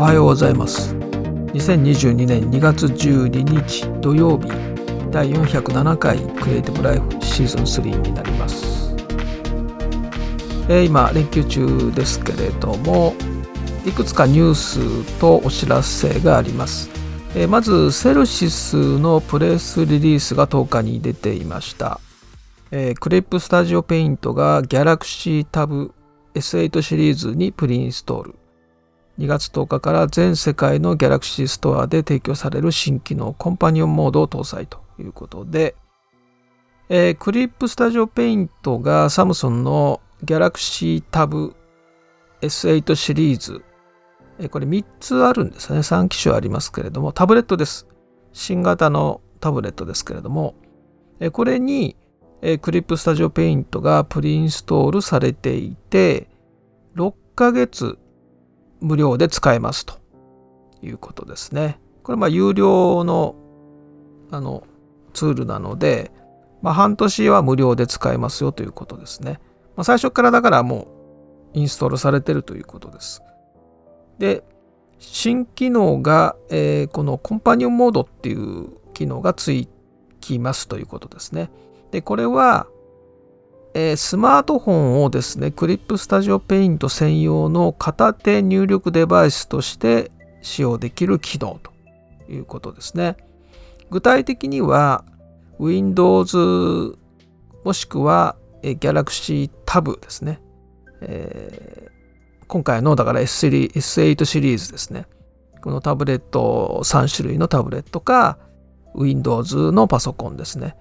おはようございます。2022年2月12日土曜日第407回クリエイティブライフシーズン3になります、えー、今連休中ですけれどもいくつかニュースとお知らせがあります、えー、まずセルシスのプレスリリースが10日に出ていました。えー、クレップスタジオペイントが Galaxy Tab S8 シリーズにプリインストール。2月10日から全世界の Galaxy ストアで提供される新機能コンパニオンモードを搭載ということで、えー、 CLIP STUDIO PAINT が Samsung の Galaxy Tab S8 シリーズ、えー、これ3つあるんですね。3機種ありますけれども。タブレットです。新型のタブレットですけれども、えー、これにえー、クリップスタジオペイントがプリインストールされていて、6ヶ月無料で使えますということですね。これまあ有料のあのツールなので、まあ、半年は無料で使えますよということですね。まあ、最初からだからもうインストールされてるということです。で、新機能が、えー、このコンパニオンモードっていう機能がつきますということですね。で、これは、えー、スマートフォンをですね、クリップスタジオペイント専用の片手入力デバイスとして使用できる機能ということですね。具体的には、Windows もしくは、えー、Galaxy Tab ですね。えー、今回のだから S3 S8 シリーズですね。このタブレット3種類のタブレットか Windows のパソコンですね。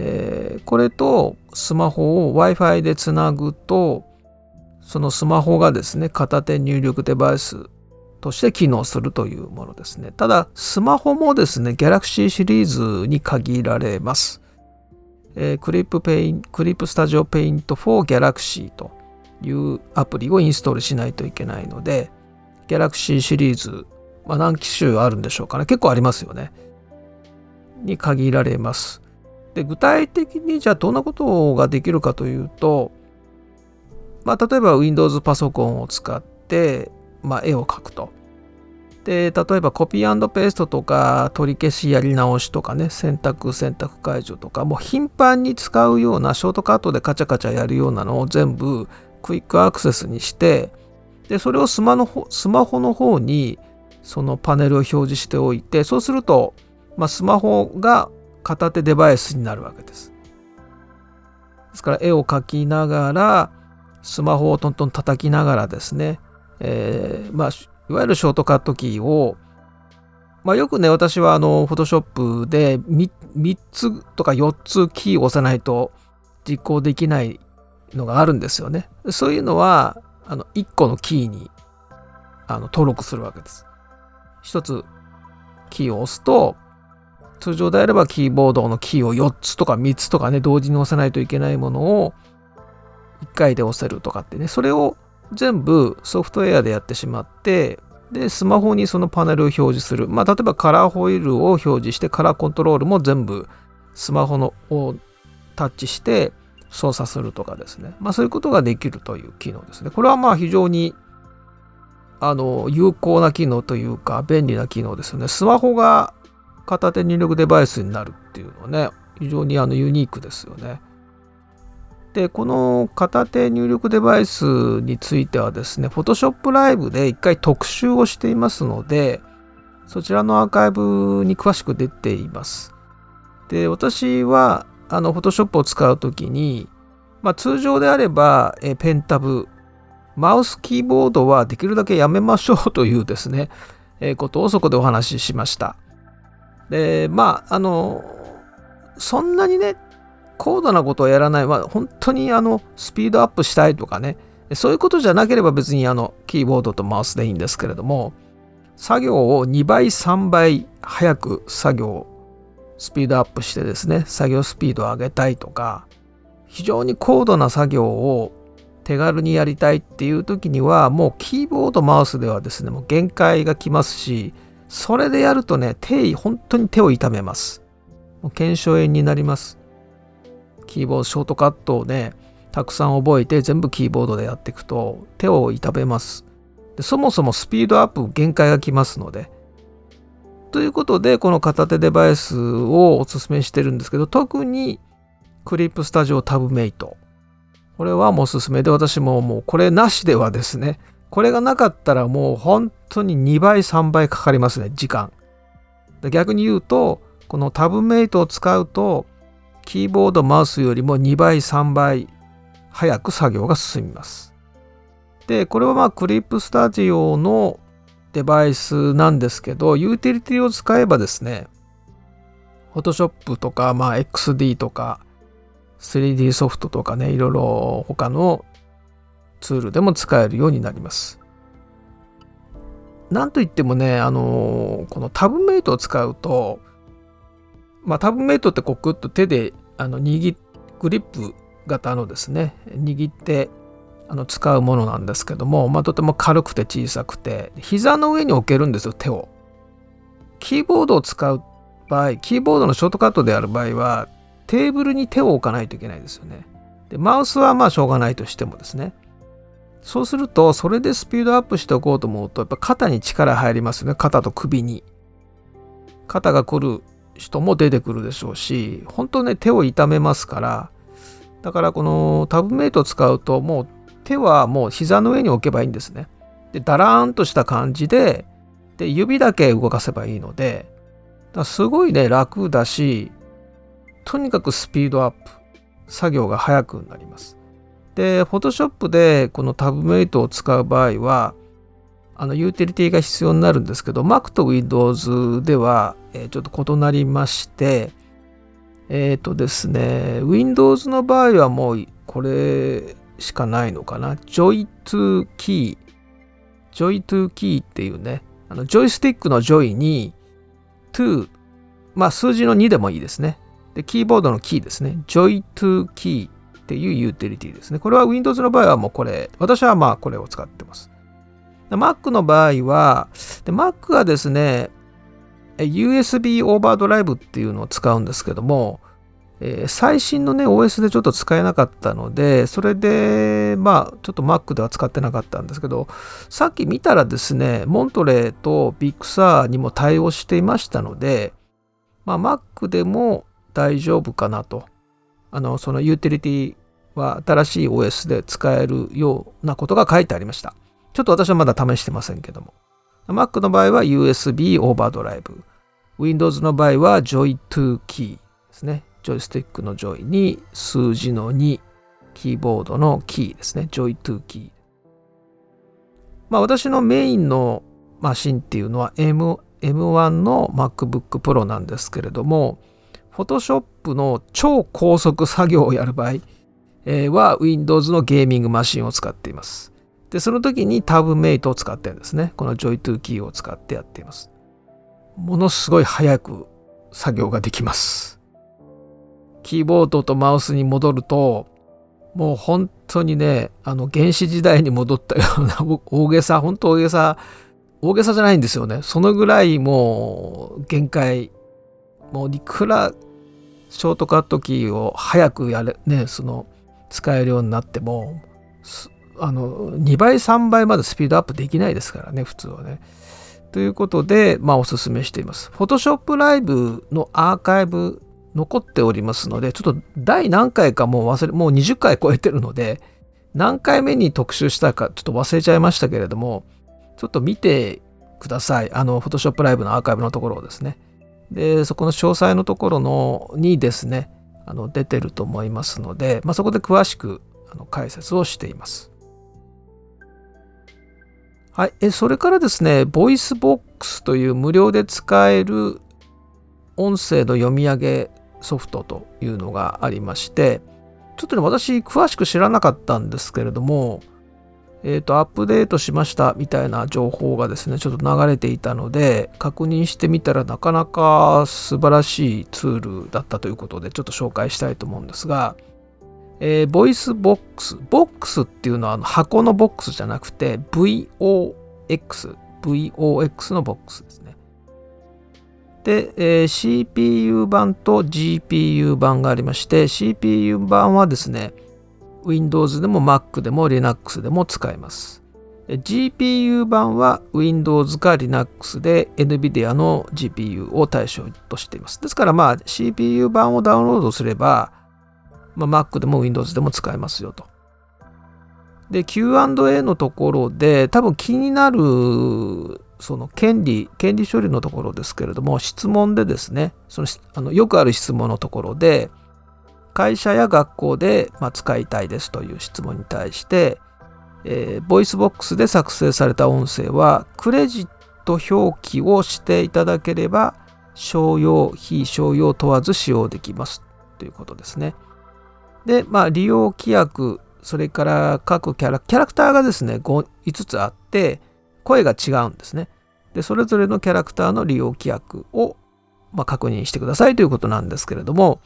えー、これとスマホを Wi-Fi でつなぐとそのスマホがですね片手入力デバイスとして機能するというものですね。ただスマホもですね Galaxy シリーズに限られます、えー、クリップペイン CLIP STUDIO PAINT for Galaxy というアプリをインストールしないといけないので Galaxy シリーズ、まあ、何機種あるんでしょうかね。結構ありますよね。に限られます。で具体的にじゃあどんなことができるかというと、まあ、例えば Windows パソコンを使って、まあ、絵を描くと。で例えばコピーペーストとか取り消しやり直しとかね選択選択解除とかもう頻繁に使うようなショートカットでカチャカチャやるようなのを全部クイックアクセスにしてでそれをスマのスマホの方にそのパネルを表示しておいてそうすると、まあ、スマホが片手デバイスになるわけです。ですから絵を描きながらスマホをトントン叩きながらですね、えー、まあいわゆるショートカットキーをまあ、よくね私はあのフォトショップで 3, 3つとか4つキーを押さないと実行できないのがあるんですよね。そういうのはあの1個のキーにあの登録するわけです。1つキーを押すと通常であればキーボードのキーを4つとか3つとかね、同時に押さないといけないものを1回で押せるとかってね、それを全部ソフトウェアでやってしまって、で、スマホにそのパネルを表示する。まあ、例えばカラーホイールを表示して、カラーコントロールも全部スマホのをタッチして操作するとかですね。まあ、そういうことができるという機能ですね。これはまあ非常にあの有効な機能というか便利な機能ですよね。スマホが片手入力デバイスになるっていうのはね、非常にあのユニークですよね。で、この片手入力デバイスについてはですね、Photoshop Live で一回特集をしていますので、そちらのアーカイブに詳しく出ています。で、私はあの Photoshop を使うときに、まあ、通常であれば、えペンタブ、マウスキーボードはできるだけやめましょうというですね、えことをそこでお話ししました。で、まあ、あの、そんなにね、高度なことをやらない、まあ、本当にあの、スピードアップしたいとかね、そういうことじゃなければ別にあの、キーボードとマウスでいいんですけれども、作業を2倍、3倍早く作業、スピードアップしてですね、作業スピードを上げたいとか、非常に高度な作業を手軽にやりたいっていう時には、もうキーボード、マウスではですね、もう限界がきますし、それでやるとね、手、本当に手を痛めます。もう腱鞘炎になります。キーボード、ショートカットをね、たくさん覚えて全部キーボードでやっていくと手を痛めます。でそもそもスピードアップ限界がきますのでということでこの片手デバイスをおすすめしてるんですけど特にクリップスタジオタブメイトこれはもうおすすめで私ももうこれなしではですねこれがなかったらもう本当に2倍3倍かかりますね時間。逆に言うとこのタブメイトを使うとキーボードマウスよりも2倍3倍早く作業が進みます。でこれはまあクリップスタジオのデバイスなんですけどユーティリティを使えばですね Photoshop とか、まあ、XD とか 3D ソフトとかねいろいろ他のツールでも使えるようになります。なんといってもねあのこのタブメイトを使うとまあタブメイトってこうグッと手であの握グリップ型のですね握ってあの使うものなんですけども、まあ、とても軽くて小さくて膝の上に置けるんですよ手を。キーボードを使う場合キーボードのショートカットである場合はテーブルに手を置かないといけないですよね。でマウスはまあしょうがないとしてもですね。そうするとそれでスピードアップしておこうと思うとやっぱ肩に力入りますね肩と首に肩が来る人も出てくるでしょうし本当ね手を痛めますからだからこのタブメイトを使うともう手はもう膝の上に置けばいいんですね。で、だらーんとした感じで、で、指だけ動かせばいいので、すごいね、楽だし、とにかくスピードアップ、作業が速くなります。で、Photoshop でこのタブメイトを使う場合は、あの、ユーティリティが必要になるんですけど、Mac と Windows では、え、ちょっと異なりまして、えっ、ー、とですね、Windows の場合はもう、これ、しかないのかな。Joy to Key。Joy to Key っていうね、あのジョイスティックのジョイに to、まあ数字の2でもいいですね。で、キーボードのキーですね。Joy to Key っていうユーティリティですね。これは Windows の場合はもうこれ、私はまあこれを使ってます。Mac の場合は、で Mac はですね、USB オーバードライブっていうのを使うんですけども、えー、最新のね OS でちょっと使えなかったのでそれでまあちょっと Mac では使ってなかったんですけどさっき見たらですね Monterey と Big Sur にも対応していましたのでまあ Mac でも大丈夫かなとあのそのユーティリティは新しい OS で使えるようなことが書いてありました。ちょっと私はまだ試してませんけども。Mac の場合は USB Overdrive Windows の場合は Joy2 キーですね。ジョイスティックのジョイに数字の2、キーボードのキーですね。 Joy2Key。まあ私のメインのマシンっていうのは M1 の MacBook Pro なんですけれども、Photoshop の超高速作業をやる場合、は Windows のゲーミングマシンを使っています。で、その時にタブメイトを使ってるんですね。この Joy2 キーを使ってやっています。ものすごい早く作業ができます。キーボードとマウスに戻るともう本当にねあの原始時代に戻ったような 大げさ本当大げさ大げさじゃないんですよねそのぐらいもう限界もういくらショートカットキーを早くやれねその使えるようになってもあの2倍3倍までスピードアップできないですからね普通はね。ということで、まあ、おすすめしています。Photoshop Live のアーカイブ残っておりますので、ちょっと第何回かもう忘れ、もう20回超えてるので、何回目に特集したかちょっと忘れちゃいましたけれども、ちょっと見てください。あの、Photoshop Live のアーカイブのところをですね。で、そこの詳細のところのにですね、あの出てると思いますので、まあ、そこで詳しくあの解説をしています。はい、えそれからですね、VoiceBox という無料で使える音声の読み上げソフトというのがありましてちょっとね私詳しく知らなかったんですけれどもえっ、ー、とアップデートしましたみたいな情報がですねちょっと流れていたので確認してみたらなかなか素晴らしいツールだったということでちょっと紹介したいと思うんですが、えー、 VOICEVOX ボックスっていうのはあの箱のボックスじゃなくて VOX VOX のボックスですね。で、えー、CPU 版と GPU 版がありまして CPU 版はですね Windows でも Mac でも Linux でも使えます GPU 版は Windows か Linux で NVIDIA の GPU を対象としています。ですからまあ CPU 版をダウンロードすれば、まあ、Mac でも Windows でも使えますよと。で、Q&A のところで多分気になるその権利、権利処理のところですけれども、質問でですね、そのあのよくある質問のところで、会社や学校で、ま、使いたいですという質問に対して、えー、 VOICEVOX で作成された音声はクレジット表記をしていただければ商用非商用問わず使用できますということですね。で、まあ、利用規約それから各キャラキャラクターがですね 5, 5つあって声が違うんですね。でそれぞれのキャラクターの利用規約を、まあ、確認してくださいということなんですけれども、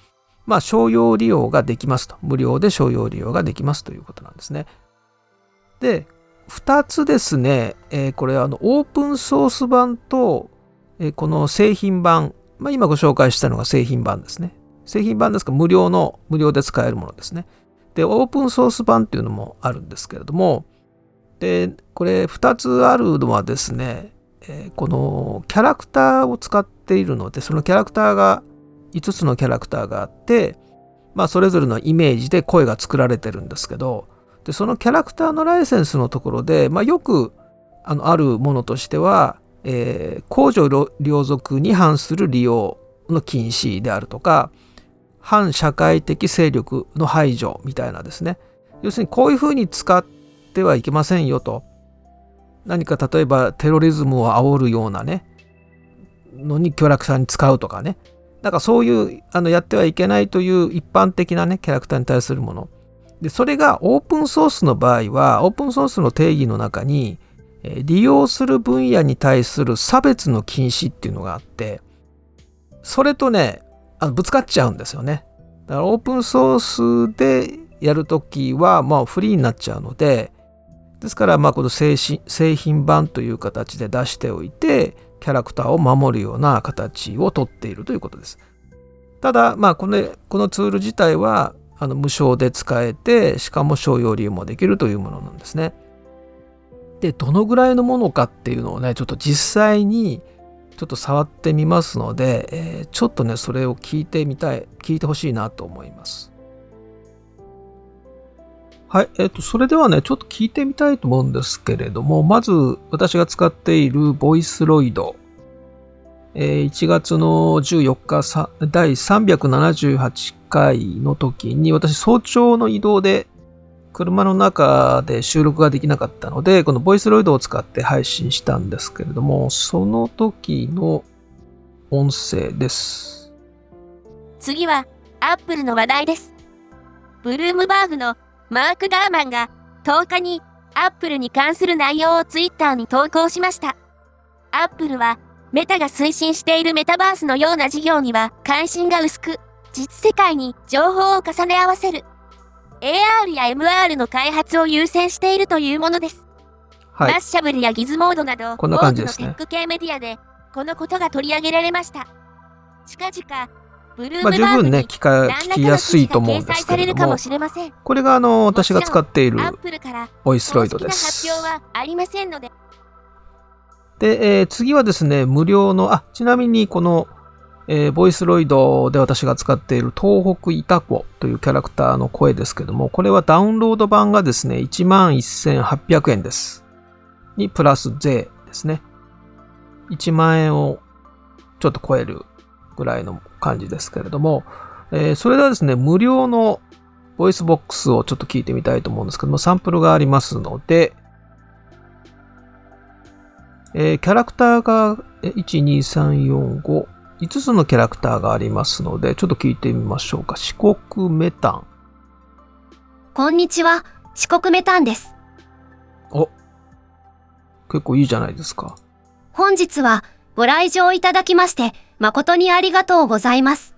まあ、商用利用ができますと無料で商用利用ができますということなんですね。で、2つですね、えー、これあのオープンソース版と、えー、この製品版、まあ、今ご紹介したのが製品版ですね。製品版ですか無料の、無料で使えるものですね。で、オープンソース版っていうのもあるんですけれども、で、これ2つあるのはですね、えー、このキャラクターを使っているので、そのキャラクターが5つのキャラクターがあって、まあ、それぞれのイメージで声が作られてるんですけど、でそのキャラクターのライセンスのところで、まあ、よくあのあるものとしては、えー、公序良俗に反する利用の禁止であるとか反社会的勢力の排除みたいなですね。要するにこういうふうに使ってはいけませんよと。何か例えばテロリズムを煽るようなねのにキャラクターに使うとかね。なんかそういうあのやってはいけないという一般的なねキャラクターに対するもので、それがオープンソースの場合は、オープンソースの定義の中に、利用する分野に対する差別の禁止っていうのがあって、それとね、あのぶつかっちゃうんですよね。だからオープンソースでやるときは、まあフリーになっちゃうので、ですから、まあこの製品版という形で出しておいて、キャラクターを守るような形をとっているということです。ただ、まあこのこのツール自体はあの無償で使えてしかも商用利用もできるというものなんですね。でどのぐらいのものかっていうのをねちょっと実際にちょっと触ってみますので、えー、ちょっとねそれを聞いてみたい聞いてほしいなと思います。はい、えっ、ー、とそれではねちょっと聞いてみたいと思うんですけれどもまず私が使っているボイスロイド。え1月の14日第378回の時に私早朝の移動で車の中で収録ができなかったのでこのボイスロイドを使って配信したんですけれどもその時の音声です。次はアップルの話題です。ブルームバーグのマーク・ダーマンが10日にアップルに関する内容をツイッターに投稿しましたアップルはメタが推進しているメタバースのような事業には関心が薄く、実世界に情報を重ね合わせる AR や MR の開発を優先しているというものです。はい、マッシャブルやギズモードなど、こんな感じですね、多くのテック系メディアでこのことが取り上げられました。近々、まあ、十分ね聞か聞きやすいと思うんですけれどもこれがあの私が使っているボイスロイドです。発表はありませんのでで、えー、次はですね、無料の、あ、ちなみにこの、えー、ボイスロイドで私が使っている東北イタコというキャラクターの声ですけども、これはダウンロード版がですね、11,800円です。にプラス税ですね。1万円をちょっと超えるぐらいの感じですけれども、えー、それではですね、無料の VOICEVOX をちょっと聞いてみたいと思うんですけども、サンプルがありますので、えー、キャラクターが1、2、3、4、5、5つのキャラクターがありますので、ちょっと聞いてみましょうか。四国めたん。こんにちは。四国メタンです。お、結構いいじゃないですか。本日はご来場いただきまして、誠にありがとうございます。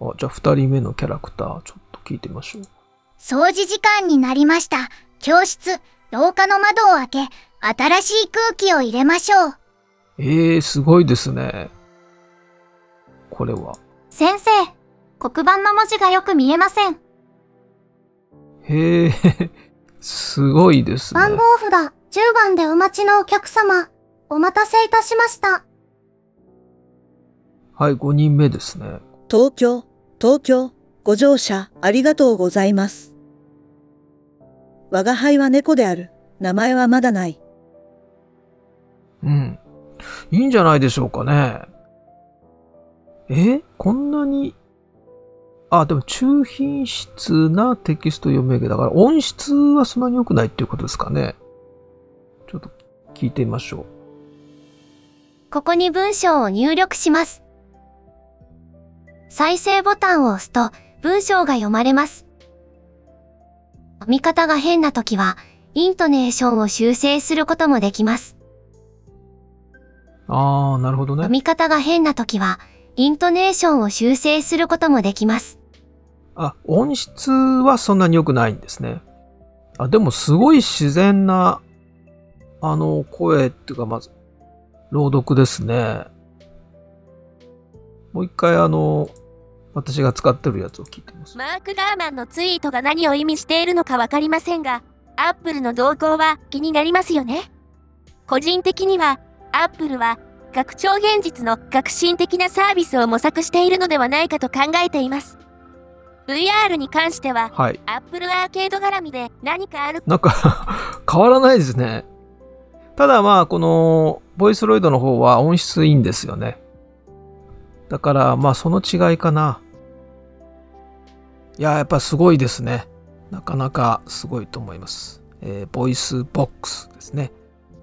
あ、じゃあ二人目のキャラクター、ちょっと聞いてみましょう。掃除時間になりました。教室、廊下の窓を開け、新しい空気を入れましょう。ええー、すごいですね。これは。先生、黒板の文字がよく見えません。へえ、すごいですね。番号札10番でお待ちのお客様、お待たせいたしました。はい、5人目ですね。東京、東京、ご乗車ありがとうございます。我が輩は猫である。名前はまだない。うん。いいんじゃないでしょうかね。え？こんなに、あ、でも中品質なテキスト読み上げだから音質はそんなに良くないっていうことですかね。ちょっと聞いてみましょう。ここに文章を入力します。再生ボタンを押すと文章が読まれます。読み方が変な時は、イントネーションを修正することもできます。あー、なるほどね。読み方が変な時は、イントネーションを修正することもできます。あ、音質はそんなに良くないんですね。あ、でもすごい自然な、あの、声っていうか、まず、朗読ですね。もう一回あの、私が使ってるやつを聞いてます。マーク・ダーマンのツイートが何を意味しているのかわかりませんが、アップルの動向は気になりますよね。個人的には、アップルは拡張現実の革新的なサービスを模索しているのではないかと考えています。VR に関しては、はい。アップルアーケード絡みで何かあるなんか 変わらないですね。ただまあ、この、ボイスロイドの方は音質いいんですよね。だから、まあ、その違いかな。いや、やっぱすごいですね。なかなかすごいと思います。えー VOICEVOX ですね。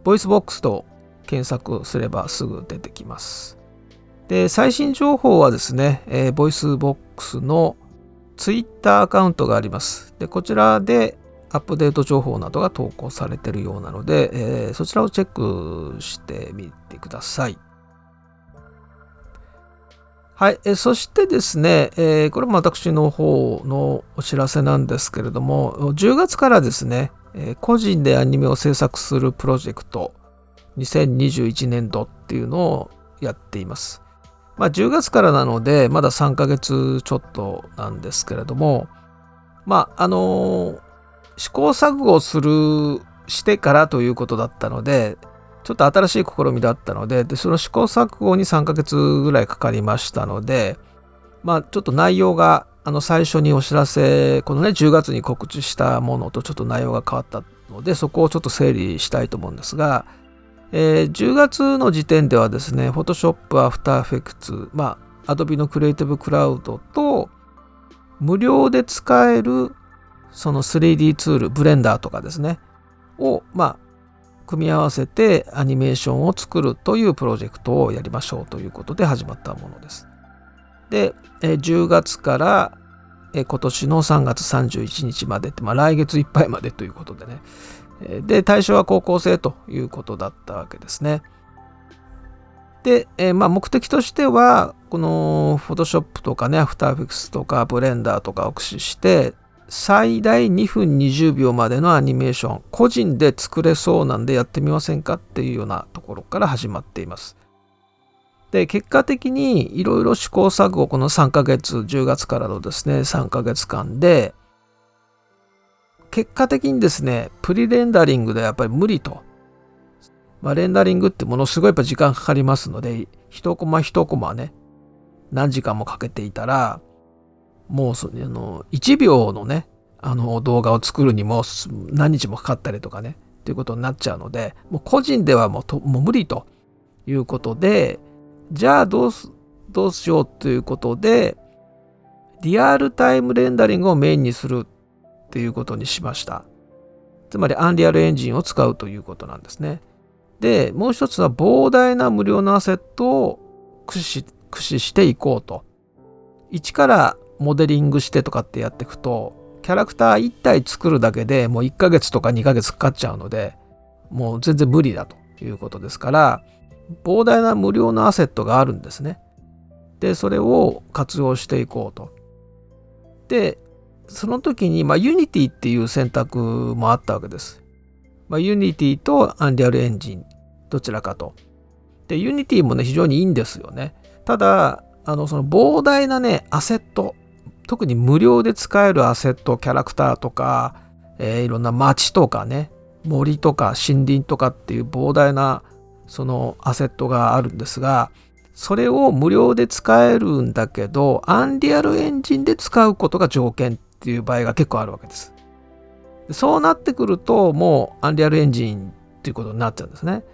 VOICEVOX と検索すればすぐ出てきます。で、最新情報はですね、えー VOICEVOX のツイッターアカウントがあります。で、こちらでアップデート情報などが投稿されているようなので、えーそちらをチェックしてみてください。はい、えそしてですね、えーこれも私の方のお知らせなんですけれども、10月からですね、え個人でアニメを制作するプロジェクト2021年度っていうのをやっています。まあ、10月からなので、まだ3ヶ月ちょっとなんですけれども、まあ、あのー試行錯誤する、してからということだったので、ちょっと新しい試みだったので、でその試行錯誤に3ヶ月ぐらいかかりましたので、まあ、ちょっと内容が、あの、最初にお知らせ、このね、10月に告知したものとちょっと内容が変わったので、そこをちょっと整理したいと思うんですが、えー10月の時点ではですね、Photoshop、After Effects、まあ、Adobe の Creative Cloud と、無料で使えるその 3D ツール、ブレンダーとかですね、を、まあ、組み合わせてアニメーションを作るというプロジェクトをやりましょうということで始まったものです。で、10月から、今年の3月31日までって、まあ、来月いっぱいまでということでね、で、対象は高校生ということだったわけですね。で、えーまあ、目的としては、この Photoshop とかね、After Effects とか Blender とかを駆使して、最大2分20秒までのアニメーション、個人で作れそうなんでやってみませんかっていうようなところから始まっています。で、結果的にいろいろ試行錯誤、この3ヶ月、10月からのですね、3ヶ月間で、結果的にですね、プリレンダリングでやっぱり無理と。まあ、レンダリングってものすごいやっぱ時間かかりますので、一コマ一コマね、何時間もかけていたら、もうそあの1秒のね、あの動画を作るにも何日もかかったりとかね、っていうことになっちゃうので、もう個人ではもうともう無理ということで、じゃあどうすどうしようということで、リアルタイムレンダリングをメインにするっていうことにしました。つまりアンリアルエンジンを使うということなんですね。で、もう一つは膨大な無料のアセットを駆使駆使していこうと。一からモデリングしてとかってやっていくと、キャラクター1体作るだけでもう1ヶ月とか2ヶ月かかっちゃうので、もう全然無理だということですから、膨大な無料のアセットがあるんですね。で、それを活用していこうと。で、その時に、まあ、Unity っていう選択もあったわけです。まあ、Unity と Unreal Engine どちらかと。で、Unity もね、非常にいいんですよね。ただ、あの、その膨大なね、アセット、特に無料で使えるアセット、キャラクターとか、えー、いろんな町とかね森とか森林とかっていう膨大なそのアセットがあるんですがそれを無料で使えるんだけどアンリアルエンジンで使うことが条件っていう場合が結構あるわけです。そうなってくるともうアンリアルエンジンっていうことになっちゃうんですね。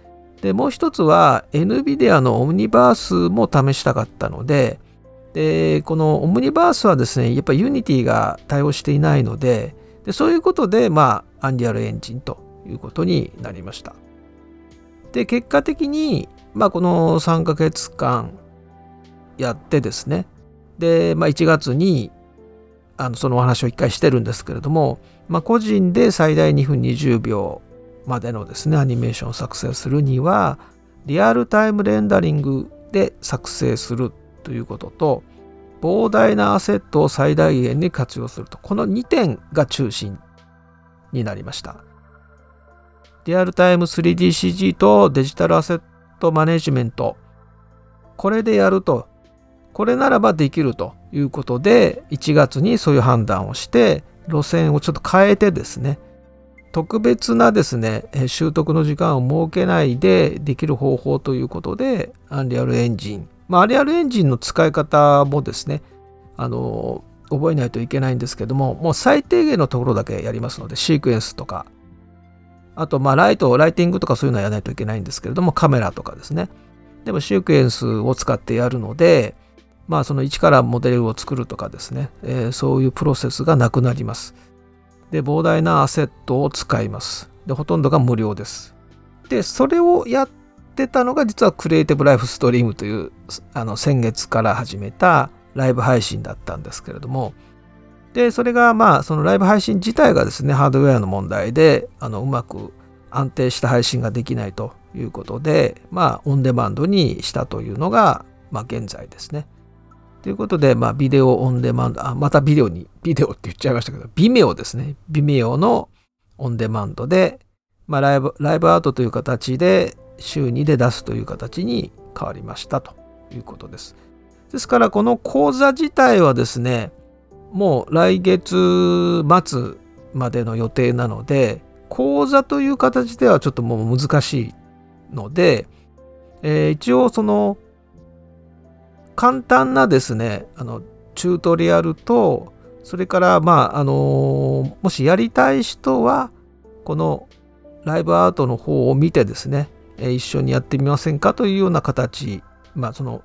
でもう一つは NVIDIA のオムニバースも試したかったのででこのオムニバースはですねやっぱ Unity が対応していないのででそういうことでまあアンリアルエンジンということになりました。で結果的に、まあ、この3ヶ月間やってですねで、まあ、1月にあのそのお話を1回してるんですけれども、まあ、個人で最大2分20秒までのですねアニメーションを作成するにはリアルタイムレンダリングで作成するということと膨大なアセットを最大限に活用すると。この2点が中心になりました。リアルタイム 3DCG とデジタルアセットマネジメント。これでやるとこれならばできるということで1月にそういう判断をして路線をちょっと変えてですね特別なですね習得の時間を設けないでできる方法ということでアンリアルエンジンまあアリアルエンジンの使い方もですねあの覚えないといけないんですけどももう最低限のところだけやりますのでシークエンスとかあと、まあ、ライト、ライティングとかそういうのはやらないといけないんですけれども、カメラとかですね。でも、シークエンスを使ってやるので、まあ、その一からモデルを作るとかですね、えー、そういうプロセスがなくなります。で、膨大なアセットを使います。で、ほとんどが無料です。で、それをやってたのが、実はクリエイティブライフストリームという、あの、先月から始めたライブ配信だったんですけれども、で、それがまあ、そのライブ配信自体がですね、ハードウェアの問題で、あの、うまく安定した配信ができないということで、まあ、オンデマンドにしたというのが、まあ、現在ですね。ということで、まあ、ビデオオンデマンド、あ、またビデオに、ビデオって言っちゃいましたけど、ビメオですね。ビメオのオンデマンドで、まあ、ライブ、ライブアートという形で、週2で出すという形に変わりましたということです。ですから、この講座自体はですね、もう来月末までの予定なので講座という形ではちょっともう難しいので、えー、一応その簡単なですねあのチュートリアルとそれからまああのもしやりたい人はこのライブアートの方を見てですね、え、一緒にやってみませんかというような形まあその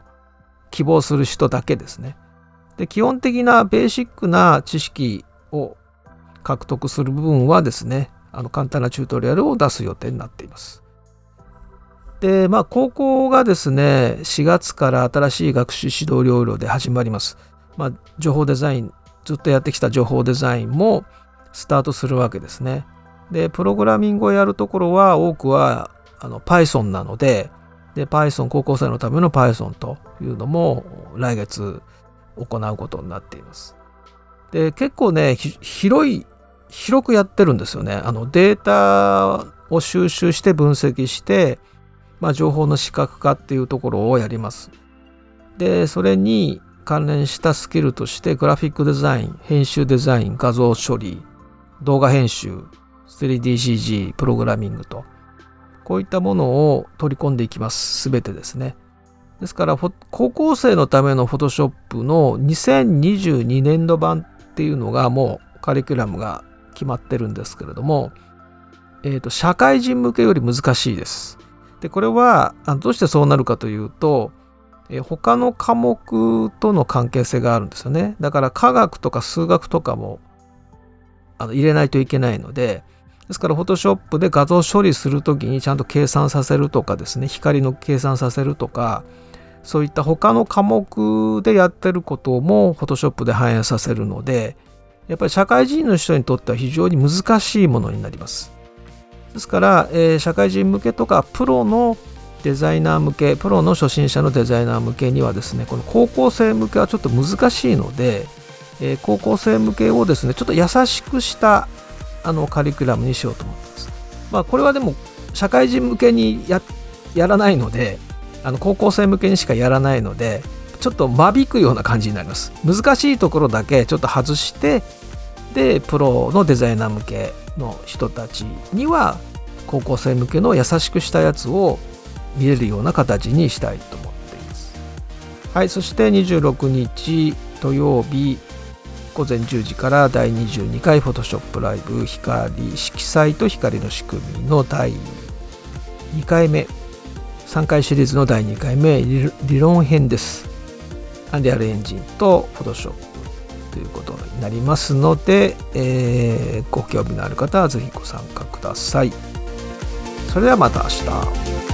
希望する人だけですねで基本的なベーシックな知識を獲得する部分はですねあの簡単なチュートリアルを出す予定になっています。でまあ高校がですね4月から新しい学習指導要領で始まります。まあ、情報デザインずっとやってきた情報デザインもスタートするわけですね。でプログラミングをやるところは多くはあの Python なのでで Python 高校生のための Python というのも来月行うことになっています。で結構ね広い広くやってるんですよね。あのデータを収集して分析して、まあ、情報の視覚化っていうところをやります。でそれに関連したスキルとしてグラフィックデザイン編集デザイン画像処理動画編集 3DCG プログラミングとこういったものを取り込んでいきます全てですねですから高校生のための Photoshop の2022年度版っていうのがもうカリキュラムが決まってるんですけれども、えーと、社会人向けより難しいです。でこれはどうしてそうなるかというと、えー、他の科目との関係性があるんですよね。だから科学とか数学とかもあの入れないといけないのでですから Photoshop で画像処理するときにちゃんと計算させるとかですね光の計算させるとかそういった他の科目でやってることも Photoshop で反映させるのでやっぱり社会人の人にとっては非常に難しいものになります。ですから、えー、社会人向けとかプロのデザイナー向けプロの初心者のデザイナー向けにはですねこの高校生向けはちょっと難しいので、えー、高校生向けをですねちょっと優しくしたあのカリキュラムにしようと思ってます。まあこれはでも社会人向けにやらないのであの高校生向けにしかやらないのでちょっと間引くような感じになります難しいところだけちょっと外してでプロのデザイナー向けの人たちには高校生向けの優しくしたやつを見れるような形にしたいと思っていますはいそして26日土曜日午前10時から第22回フォトショップライブ光色彩と光の仕組みの第2回目。3回シリーズの第2回目理論編です。アンリアルエンジンとフォトショップということになりますので、えー、ご興味のある方はぜひご参加ください。それではまた明日。